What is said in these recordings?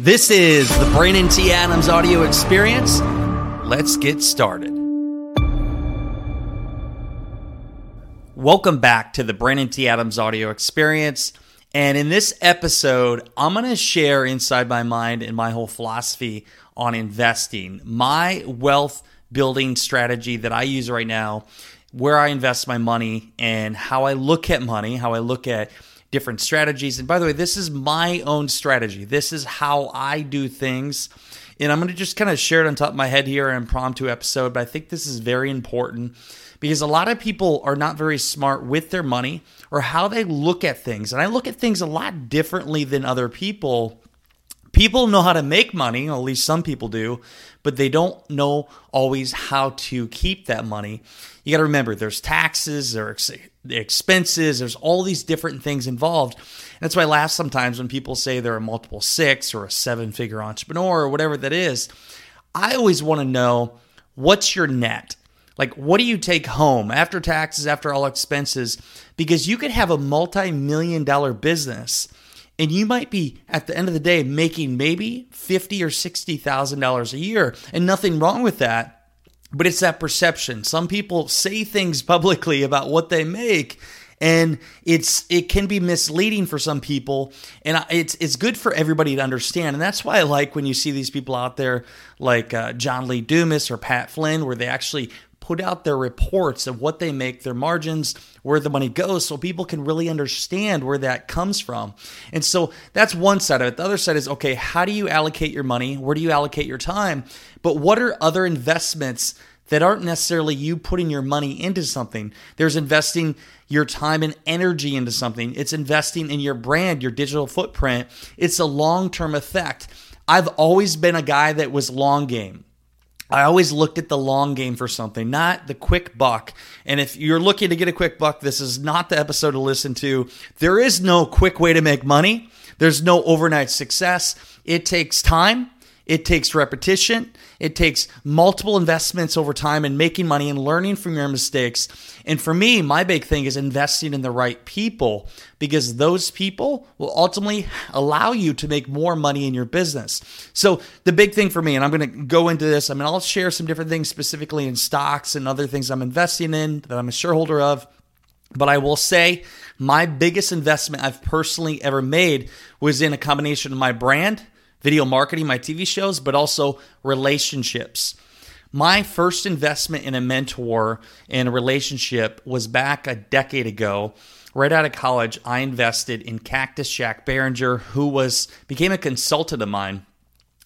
This is the Brandon T. Adams audio experience. Let's get started. Welcome back to the Brandon T. Adams audio experience. And in this episode, I'm going to share inside my mind and my whole philosophy on investing, my wealth building strategy that I use right now, where I invest my money, and how I look at money, how I look at different strategies. And by the way, this is my own strategy. This is how I do things. And I'm going to just kind of share it on top of my head here impromptu episode, but I think this is very important because a lot of people are not very smart with their money or how they look at things. And I look at things a lot differently than other people people know how to make money, at least some people do, but they don't know always how to keep that money. You got to remember there's taxes, there's expenses, there's all these different things involved. And that's why I laugh sometimes when people say they're a multiple six or a seven figure entrepreneur or whatever that is. I always want to know what's your net? Like, what do you take home after taxes, after all expenses? Because you could have a multi million dollar business and you might be at the end of the day making maybe fifty or sixty thousand dollars a year, and nothing wrong with that. But it's that perception. Some people say things publicly about what they make, and it's it can be misleading for some people and it's it's good for everybody to understand and that's why I like when you see these people out there like uh, John Lee Dumas or Pat Flynn where they actually put out their reports of what they make, their margins, where the money goes, so people can really understand where that comes from. And so that's one side of it. The other side is okay, how do you allocate your money? Where do you allocate your time? But what are other investments? That aren't necessarily you putting your money into something. There's investing your time and energy into something. It's investing in your brand, your digital footprint. It's a long term effect. I've always been a guy that was long game. I always looked at the long game for something, not the quick buck. And if you're looking to get a quick buck, this is not the episode to listen to. There is no quick way to make money. There's no overnight success. It takes time. It takes repetition. It takes multiple investments over time and making money and learning from your mistakes. And for me, my big thing is investing in the right people because those people will ultimately allow you to make more money in your business. So, the big thing for me, and I'm going to go into this, I mean, I'll share some different things specifically in stocks and other things I'm investing in that I'm a shareholder of. But I will say my biggest investment I've personally ever made was in a combination of my brand video marketing, my TV shows, but also relationships. My first investment in a mentor in a relationship was back a decade ago. Right out of college, I invested in Cactus Jack Barringer, who was became a consultant of mine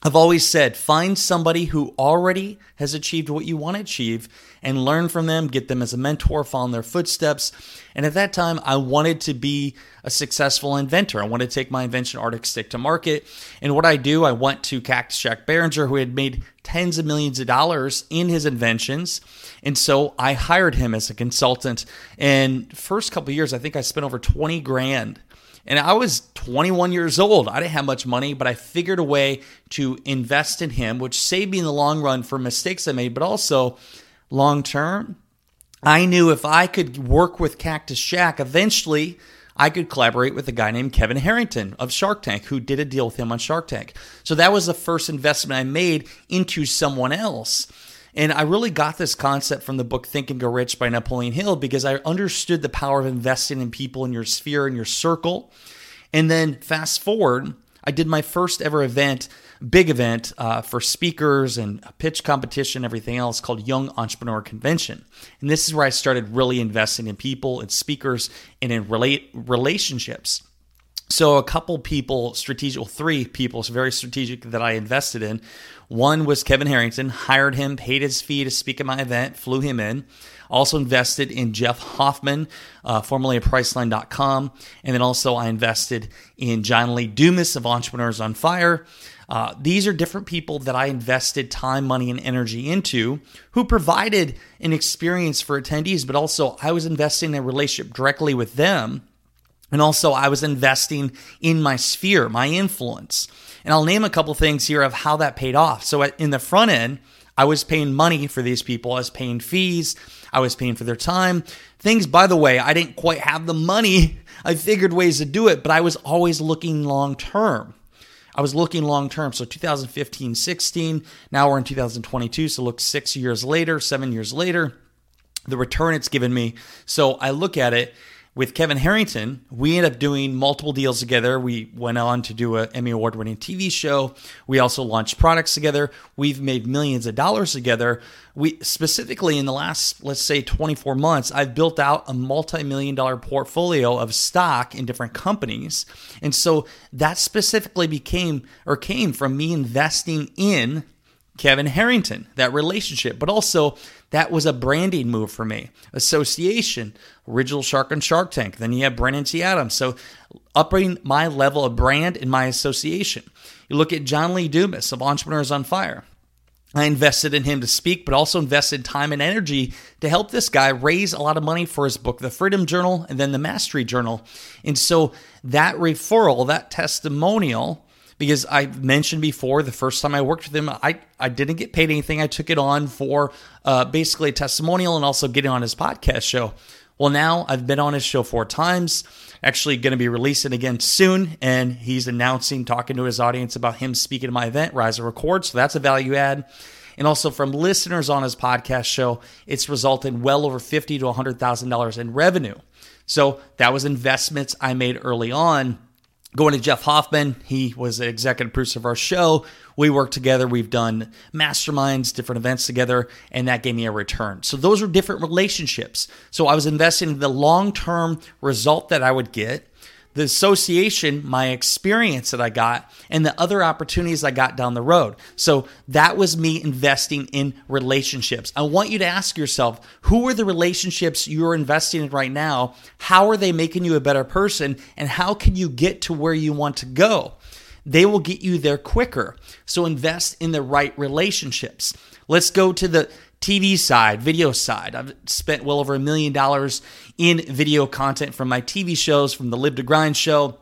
I've always said find somebody who already has achieved what you want to achieve and learn from them, get them as a mentor, follow in their footsteps. And at that time, I wanted to be a successful inventor. I wanted to take my invention Arctic Stick to market. And what I do, I went to Cactus Jack Barringer, who had made tens of millions of dollars in his inventions. And so I hired him as a consultant. And first couple years, I think I spent over 20 grand and I was 21 years old. I didn't have much money, but I figured a way to invest in him, which saved me in the long run for mistakes I made, but also long term. I knew if I could work with Cactus Jack, eventually I could collaborate with a guy named Kevin Harrington of Shark Tank, who did a deal with him on Shark Tank. So that was the first investment I made into someone else. And I really got this concept from the book Think and Grow Rich by Napoleon Hill because I understood the power of investing in people in your sphere, in your circle. And then fast forward, I did my first ever event, big event uh, for speakers and a pitch competition, everything else called Young Entrepreneur Convention. And this is where I started really investing in people and speakers and in relate relationships. So a couple people, strategic, well, three people, very strategic that I invested in. One was Kevin Harrington, hired him, paid his fee to speak at my event, flew him in. Also invested in Jeff Hoffman, uh, formerly of Priceline.com. And then also I invested in John Lee Dumas of Entrepreneurs on Fire. Uh, these are different people that I invested time, money, and energy into who provided an experience for attendees, but also I was investing in a relationship directly with them and also, I was investing in my sphere, my influence. And I'll name a couple things here of how that paid off. So, in the front end, I was paying money for these people, I was paying fees, I was paying for their time. Things, by the way, I didn't quite have the money. I figured ways to do it, but I was always looking long term. I was looking long term. So 2015, 16, now we're in 2022. So look six years later, seven years later, the return it's given me. So I look at it with Kevin Harrington, we ended up doing multiple deals together. We went on to do an Emmy Award winning TV show. We also launched products together. We've made millions of dollars together. We specifically in the last, let's say, 24 months, I've built out a multi million dollar portfolio of stock in different companies. And so that specifically became or came from me investing in Kevin Harrington, that relationship, but also that was a branding move for me. Association, original Shark and Shark Tank. Then you have Brandon T. Adams. So upping my level of brand in my association. You look at John Lee Dumas of Entrepreneurs on Fire. I invested in him to speak, but also invested time and energy to help this guy raise a lot of money for his book, The Freedom Journal, and then The Mastery Journal. And so that referral, that testimonial, because I mentioned before the first time I worked with him, I, I didn't get paid anything. I took it on for uh, basically a testimonial and also getting on his podcast show. Well, now I've been on his show four times, actually going to be releasing again soon. And he's announcing, talking to his audience about him speaking at my event, Rise and Record. So that's a value add. And also from listeners on his podcast show, it's resulted well over fifty to $100,000 in revenue. So that was investments I made early on Going to Jeff Hoffman, he was the executive producer of our show. We worked together. We've done masterminds, different events together, and that gave me a return. So those are different relationships. So I was investing in the long term result that I would get the association, my experience that I got, and the other opportunities I got down the road. So that was me investing in relationships. I want you to ask yourself who are the relationships you're investing in right now? How are they making you a better person? And how can you get to where you want to go? They will get you there quicker. So invest in the right relationships. Let's go to the TV side, video side. I've spent well over a million dollars in video content from my TV shows, from the Live to Grind show,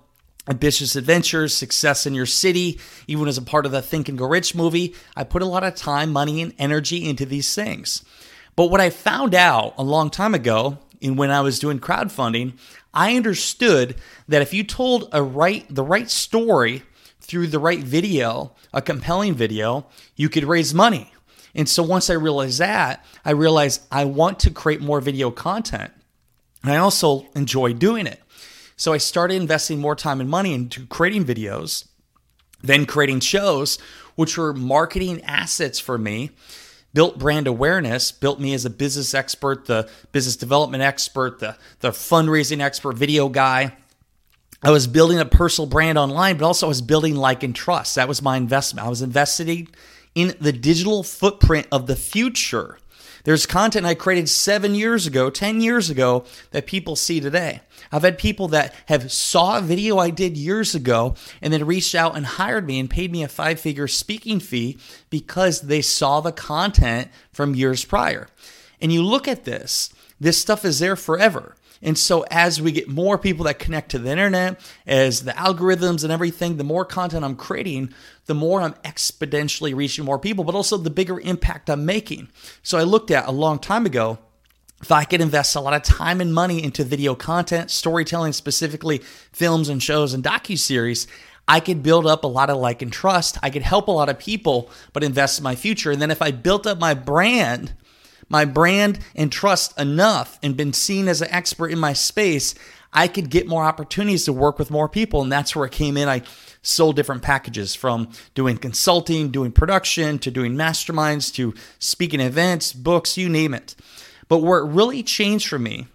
Ambitious Adventures, Success in Your City, even as a part of the Think and Grow Rich movie. I put a lot of time, money, and energy into these things. But what I found out a long time ago, in when I was doing crowdfunding, I understood that if you told a right the right story through the right video, a compelling video, you could raise money. And so once I realized that, I realized I want to create more video content. And I also enjoy doing it. So I started investing more time and money into creating videos, then creating shows, which were marketing assets for me, built brand awareness, built me as a business expert, the business development expert, the, the fundraising expert, video guy. I was building a personal brand online, but also I was building like and trust. That was my investment. I was investing in the digital footprint of the future. There's content I created seven years ago, 10 years ago that people see today. I've had people that have saw a video I did years ago and then reached out and hired me and paid me a five figure speaking fee because they saw the content from years prior. And you look at this, this stuff is there forever. And so, as we get more people that connect to the internet, as the algorithms and everything, the more content I'm creating, the more I'm exponentially reaching more people, but also the bigger impact I'm making. So, I looked at a long time ago if I could invest a lot of time and money into video content, storytelling, specifically films and shows and docu series, I could build up a lot of like and trust. I could help a lot of people, but invest in my future. And then if I built up my brand my brand and trust enough and been seen as an expert in my space, I could get more opportunities to work with more people. And that's where it came in. I sold different packages from doing consulting, doing production, to doing masterminds, to speaking events, books, you name it. But where it really changed for me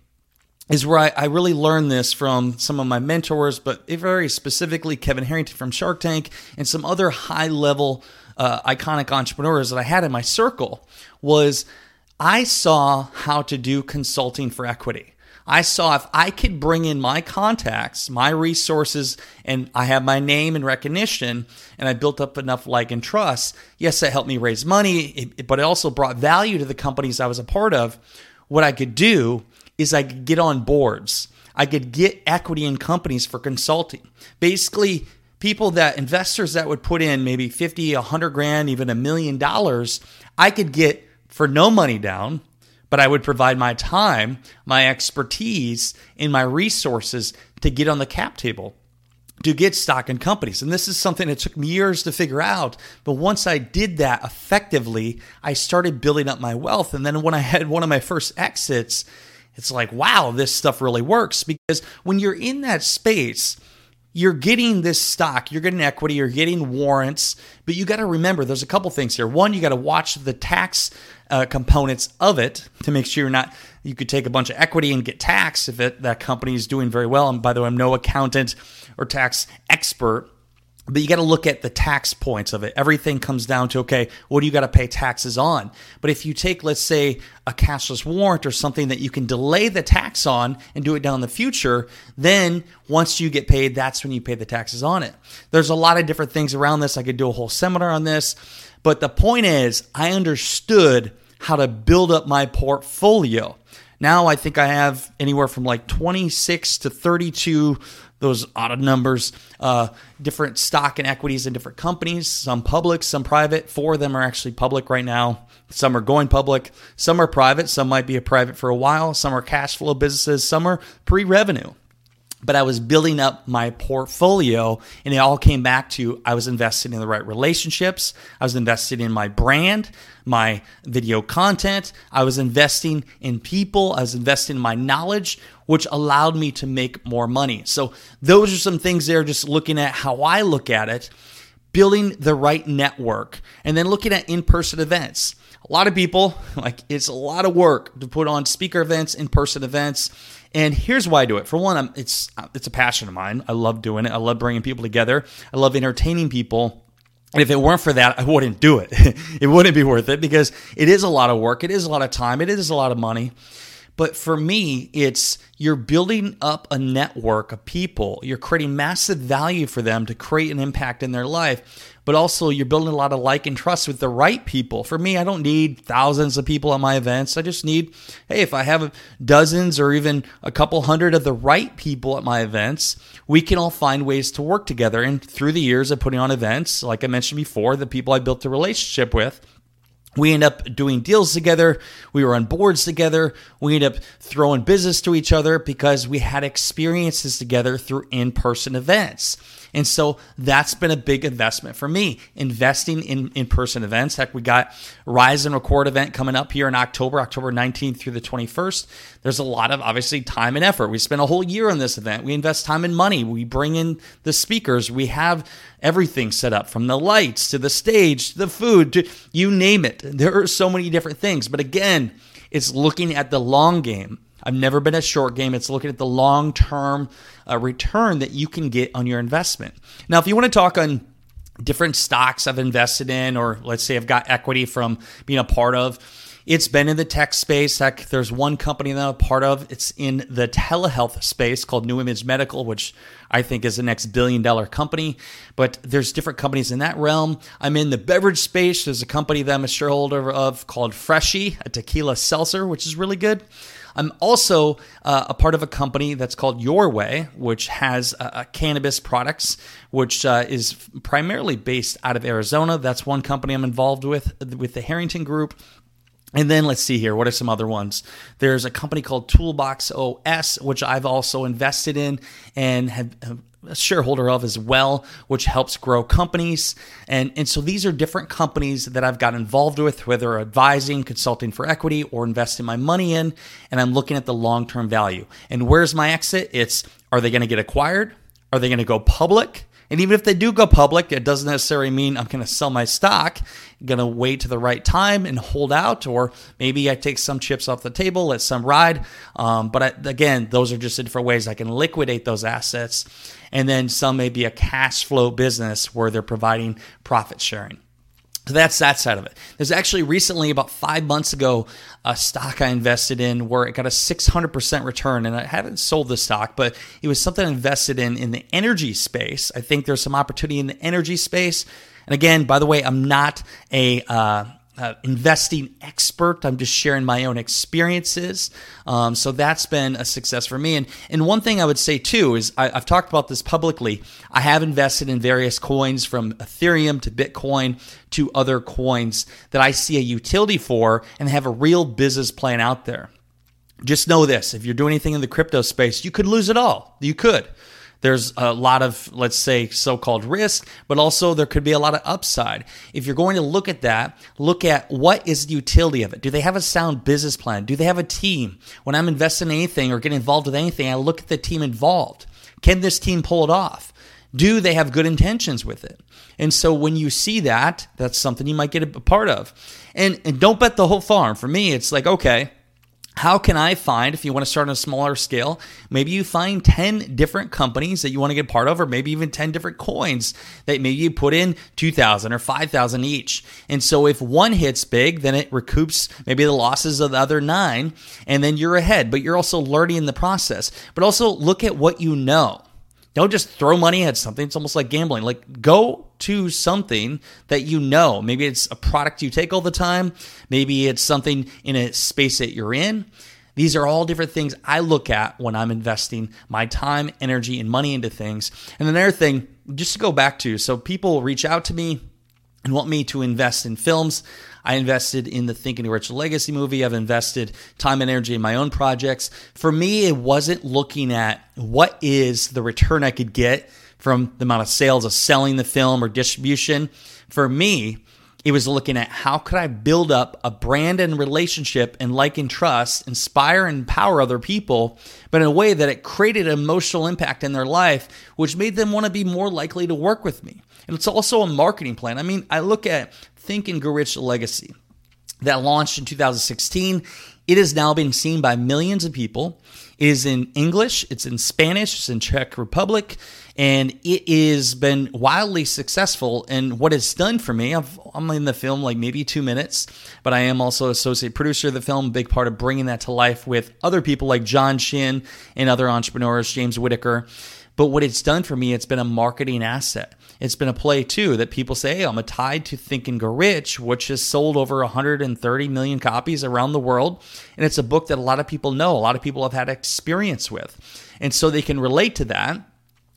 is where I, I, really learned this from some of my mentors, but very specifically Kevin Harrington from Shark Tank and some other high level uh, iconic entrepreneurs that I had in my circle was I saw how to do consulting for equity. I saw if I could bring in my contacts, my resources, and I have my name and recognition, and I built up enough like and trust. Yes, that helped me raise money, but it also brought value to the companies I was a part of. What I could do is I could get on boards. I could get equity in companies for consulting. Basically, people that investors that would put in maybe 50, 100 grand, even a million dollars, I could get for no money down, but I would provide my time, my expertise, and my resources to get on the cap table. to get stock in companies. And this is something that took me years to figure out. But once I did that effectively, I started building up my wealth. And then when I had one of my first exits, it's like, wow, this stuff really works. Because when you're in that space, you're getting this stock, you're getting equity, you're getting warrants, but you got to remember there's a couple things here. One, you got to watch the tax uh, components of it to make sure you're not. You could take a bunch of equity and get tax if it, that company is doing very well. And by the way, I'm no accountant or tax expert, but you got to look at the tax points of it. Everything comes down to okay, what do you got to pay taxes on? But if you take, let's say, a cashless warrant or something that you can delay the tax on and do it down in the future, then once you get paid, that's when you pay the taxes on it. There's a lot of different things around this. I could do a whole seminar on this, but the point is, I understood how to build up my portfolio. Now I think I have anywhere from like 26 to 32 those odd numbers, uh, different stock and equities in different companies, some public, some private. Four of them are actually public right now. Some are going public, some are private, some might be a private for a while, some are cash flow businesses, some are pre revenue but I was building up my portfolio and it all came back to I was invested in the right relationships. I was invested in my brand, my video content. I was investing in people. I was investing in my knowledge, which allowed me to make more money. So those are some things there, just looking at how I look at it, building the right network, and then looking at in person events. A lot of people, like, it's a lot of work to put on speaker events, in person events and here's why I do it. For one, I'm, it's it's a passion of mine. I love doing it. I love bringing people together. I love entertaining people. And if it weren't for that, I wouldn't do it. it wouldn't be worth it because it is a lot of work. It is a lot of time. It is a lot of money. But for me, it's you're building up a network of people. You're creating massive value for them to create an impact in their life. But also, you're building a lot of like and trust with the right people. For me, I don't need thousands of people at my events. I just need, hey, if I have dozens or even a couple hundred of the right people at my events, we can all find ways to work together. And through the years of putting on events, like I mentioned before, the people I built a relationship with, we end up doing deals together. We were on boards together. We end up throwing business to each other because we had experiences together through in person events. And so that's been a big investment for me, investing in in person events. Heck, we got Rise and Record event coming up here in October, October 19th through the 21st. There's a lot of obviously time and effort. We spend a whole year on this event. We invest time and money. We bring in the speakers. We have everything set up from the lights to the stage to the food to you name it. There are so many different things. But again, it's looking at the long game. I've never been a short game. It's looking at the long term uh, return that you can get on your investment. Now, if you want to talk on different stocks I've invested in, or let's say I've got equity from being a part of, it's been in the tech space. Heck, there's one company that I'm a part of. It's in the telehealth space called New Image Medical, which I think is the next billion dollar company. But there's different companies in that realm. I'm in the beverage space. There's a company that I'm a shareholder of called Freshii, a tequila seltzer, which is really good. I'm also uh, a part of a company that's called Your Way, which has uh, uh, cannabis products, which uh, is primarily based out of Arizona. That's one company I'm involved with, with the Harrington Group. And then let's see here. What are some other ones? There's a company called Toolbox OS, which I've also invested in and have, have a shareholder of as well, which helps grow companies. And, and so these are different companies that I've got involved with, whether advising, consulting for equity, or investing my money in. And I'm looking at the long term value. And where's my exit? It's are they going to get acquired? Are they going to go public? And even if they do go public, it doesn't necessarily mean I'm going to sell my stock. Going to wait to the right time and hold out, or maybe I take some chips off the table, let some ride. Um, but I, again, those are just different ways I can liquidate those assets. And then some may be a cash flow business where they're providing profit sharing. So that's that side of it. There's actually recently, about five months ago, a stock I invested in where it got a 600% return. And I haven't sold the stock, but it was something I invested in in the energy space. I think there's some opportunity in the energy space. And again, by the way, I'm not a uh, uh, investing expert. I'm just sharing my own experiences. Um, so that's been a success for me. And and one thing I would say too is I, have talked about this publicly. I have invested in various coins from Ethereum to Bitcoin to other coins that I see a utility for and have a real business plan out there. Just know this: if you're doing anything in the crypto space, you could lose it all. You could. There's a lot of, let's say, so called risk, but also there could be a lot of upside. If you're going to look at that, look at what is the utility of it. Do they have a sound business plan? Do they have a team? When I'm investing in anything or getting involved with anything, I look at the team involved. Can this team pull it off? Do they have good intentions with it? And so when you see that, that's something you might get a part of. And, and don't bet the whole farm. For me, it's like, okay, how can I find, if you want to start on a smaller scale, maybe you find 10 different companies that you want to get part of, or maybe even 10 different coins that maybe you put in 2,000 or 5,000 each. And so if one hits big, then it recoups maybe the losses of the other nine, and then you're ahead, but you're also learning in the process. But also look at what you know. Don't just throw money at something. It's almost like gambling. Like go to something that you know. Maybe it's a product you take all the time. Maybe it's something in a space that you're in. These are all different things I look at when I'm investing my time, energy, and money into things. And another thing, just to go back to, so people reach out to me and want me to invest in films. I invested in the Thinking Rich Legacy movie. I've invested time and energy in my own projects. For me, it wasn't looking at what is the return I could get from the amount of sales of selling the film or distribution. For me, it was looking at how could I build up a brand and relationship and like and trust, inspire and empower other people, but in a way that it created emotional impact in their life, which made them want to be more likely to work with me. And it's also a marketing plan. I mean, I look at Think and Grow Rich Legacy that launched in 2016. It is now being seen by millions of people. It is in English, it's in Spanish, it's in Czech Republic, and it has been wildly successful. And what it's done for me, i am in the film like maybe two minutes, but I am also associate producer of the film, a big part of bringing that to life with other people like John Shin and other entrepreneurs, James Whittaker. But what it's done for me, it's been a marketing asset. It's been a play too that people say, hey, I'm a tied to Think and Grow Rich, which has sold over 130 million copies around the world. And it's a book that a lot of people know, a lot of people have had experience with. And so they can relate to that.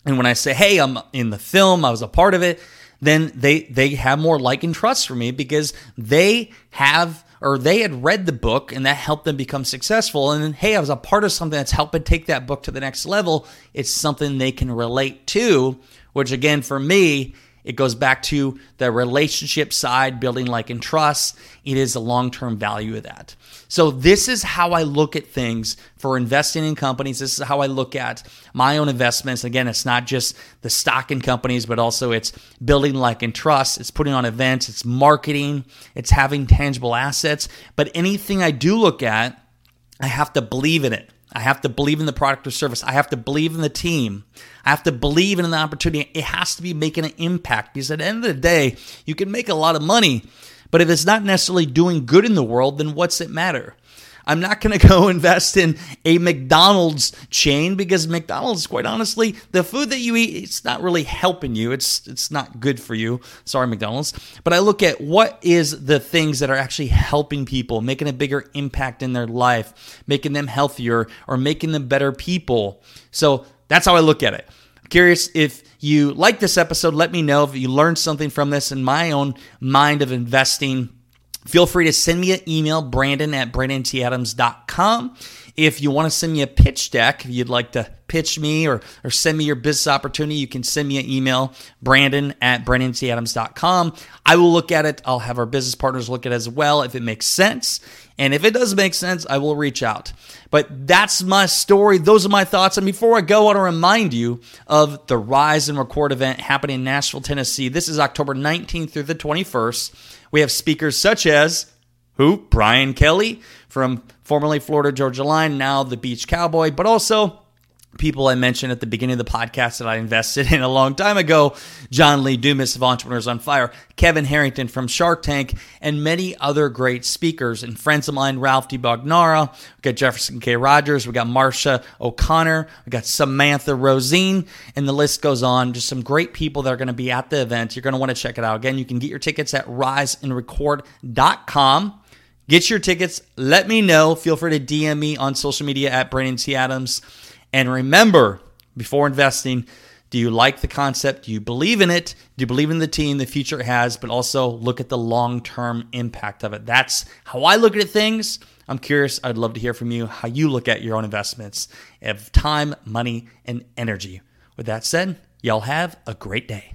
And when I say, hey, I'm in the film, I was a part of it, then they they have more like and trust for me because they have or they had read the book and that helped them become successful. And then, hey, I was a part of something that's helping take that book to the next level. It's something they can relate to, which again, for me, it goes back to the relationship side, building like and trust. It is a long term value of that. So, this is how I look at things for investing in companies. This is how I look at my own investments. Again, it's not just the stock in companies, but also it's building like and trust. It's putting on events, it's marketing, it's having tangible assets. But anything I do look at, I have to believe in it. I have to believe in the product or service. I have to believe in the team. I have to believe in the opportunity. It has to be making an impact because at the end of the day, you can make a lot of money, but if it's not necessarily doing good in the world, then what's it matter? I'm not going to go invest in a McDonald's chain because McDonald's, quite honestly, the food that you eat, it's not really helping you. It's it's not good for you. Sorry, McDonald's. But I look at what is the things that are actually helping people, making a bigger impact in their life, making them healthier or making them better people. So that's how I look at it. Curious if you like this episode. Let me know if you learned something from this in my own mind of investing Feel free to send me an email, brandon at brandonTadams.com. If you want to send me a pitch deck, if you'd like to pitch me or, or send me your business opportunity, you can send me an email, brandon at brandonTadams.com. I will look at it. I'll have our business partners look at it as well if it makes sense. And if it does make sense, I will reach out. But that's my story. Those are my thoughts. And before I go, I want to remind you of the Rise and Record event happening in Nashville, Tennessee. This is October 19th through the 21st. We have speakers such as who? Brian Kelley from formerly Florida Georgia Line, now the Beach Cowboy, but also people I mentioned at the beginning of the podcast that I invested in a long time ago John Lee Dumas of Entrepreneurs on Fire, Kevin Harrington from Shark Tank, and many other great speakers and friends of mine, Ralph DiBagnara, we got Jefferson K. Rogers, we got Marsha O'Connor, we got Samantha Rosine, and the list goes on. Just some great people that are going to be at the event. You're going to want to check it out. Again, you can get your tickets at riseandrecord.com. Get your tickets. Let me know. Feel free to DM me on social media at Brandon T. Adams. And remember, before investing, do you like the concept? Do you believe in it? Do you believe in the team, the future it has, but also look at the long term impact of it? That's how I look at things. I'm curious. I'd love to hear from you how you look at your own investments of time, money, and energy. With that said, y'all have a great day.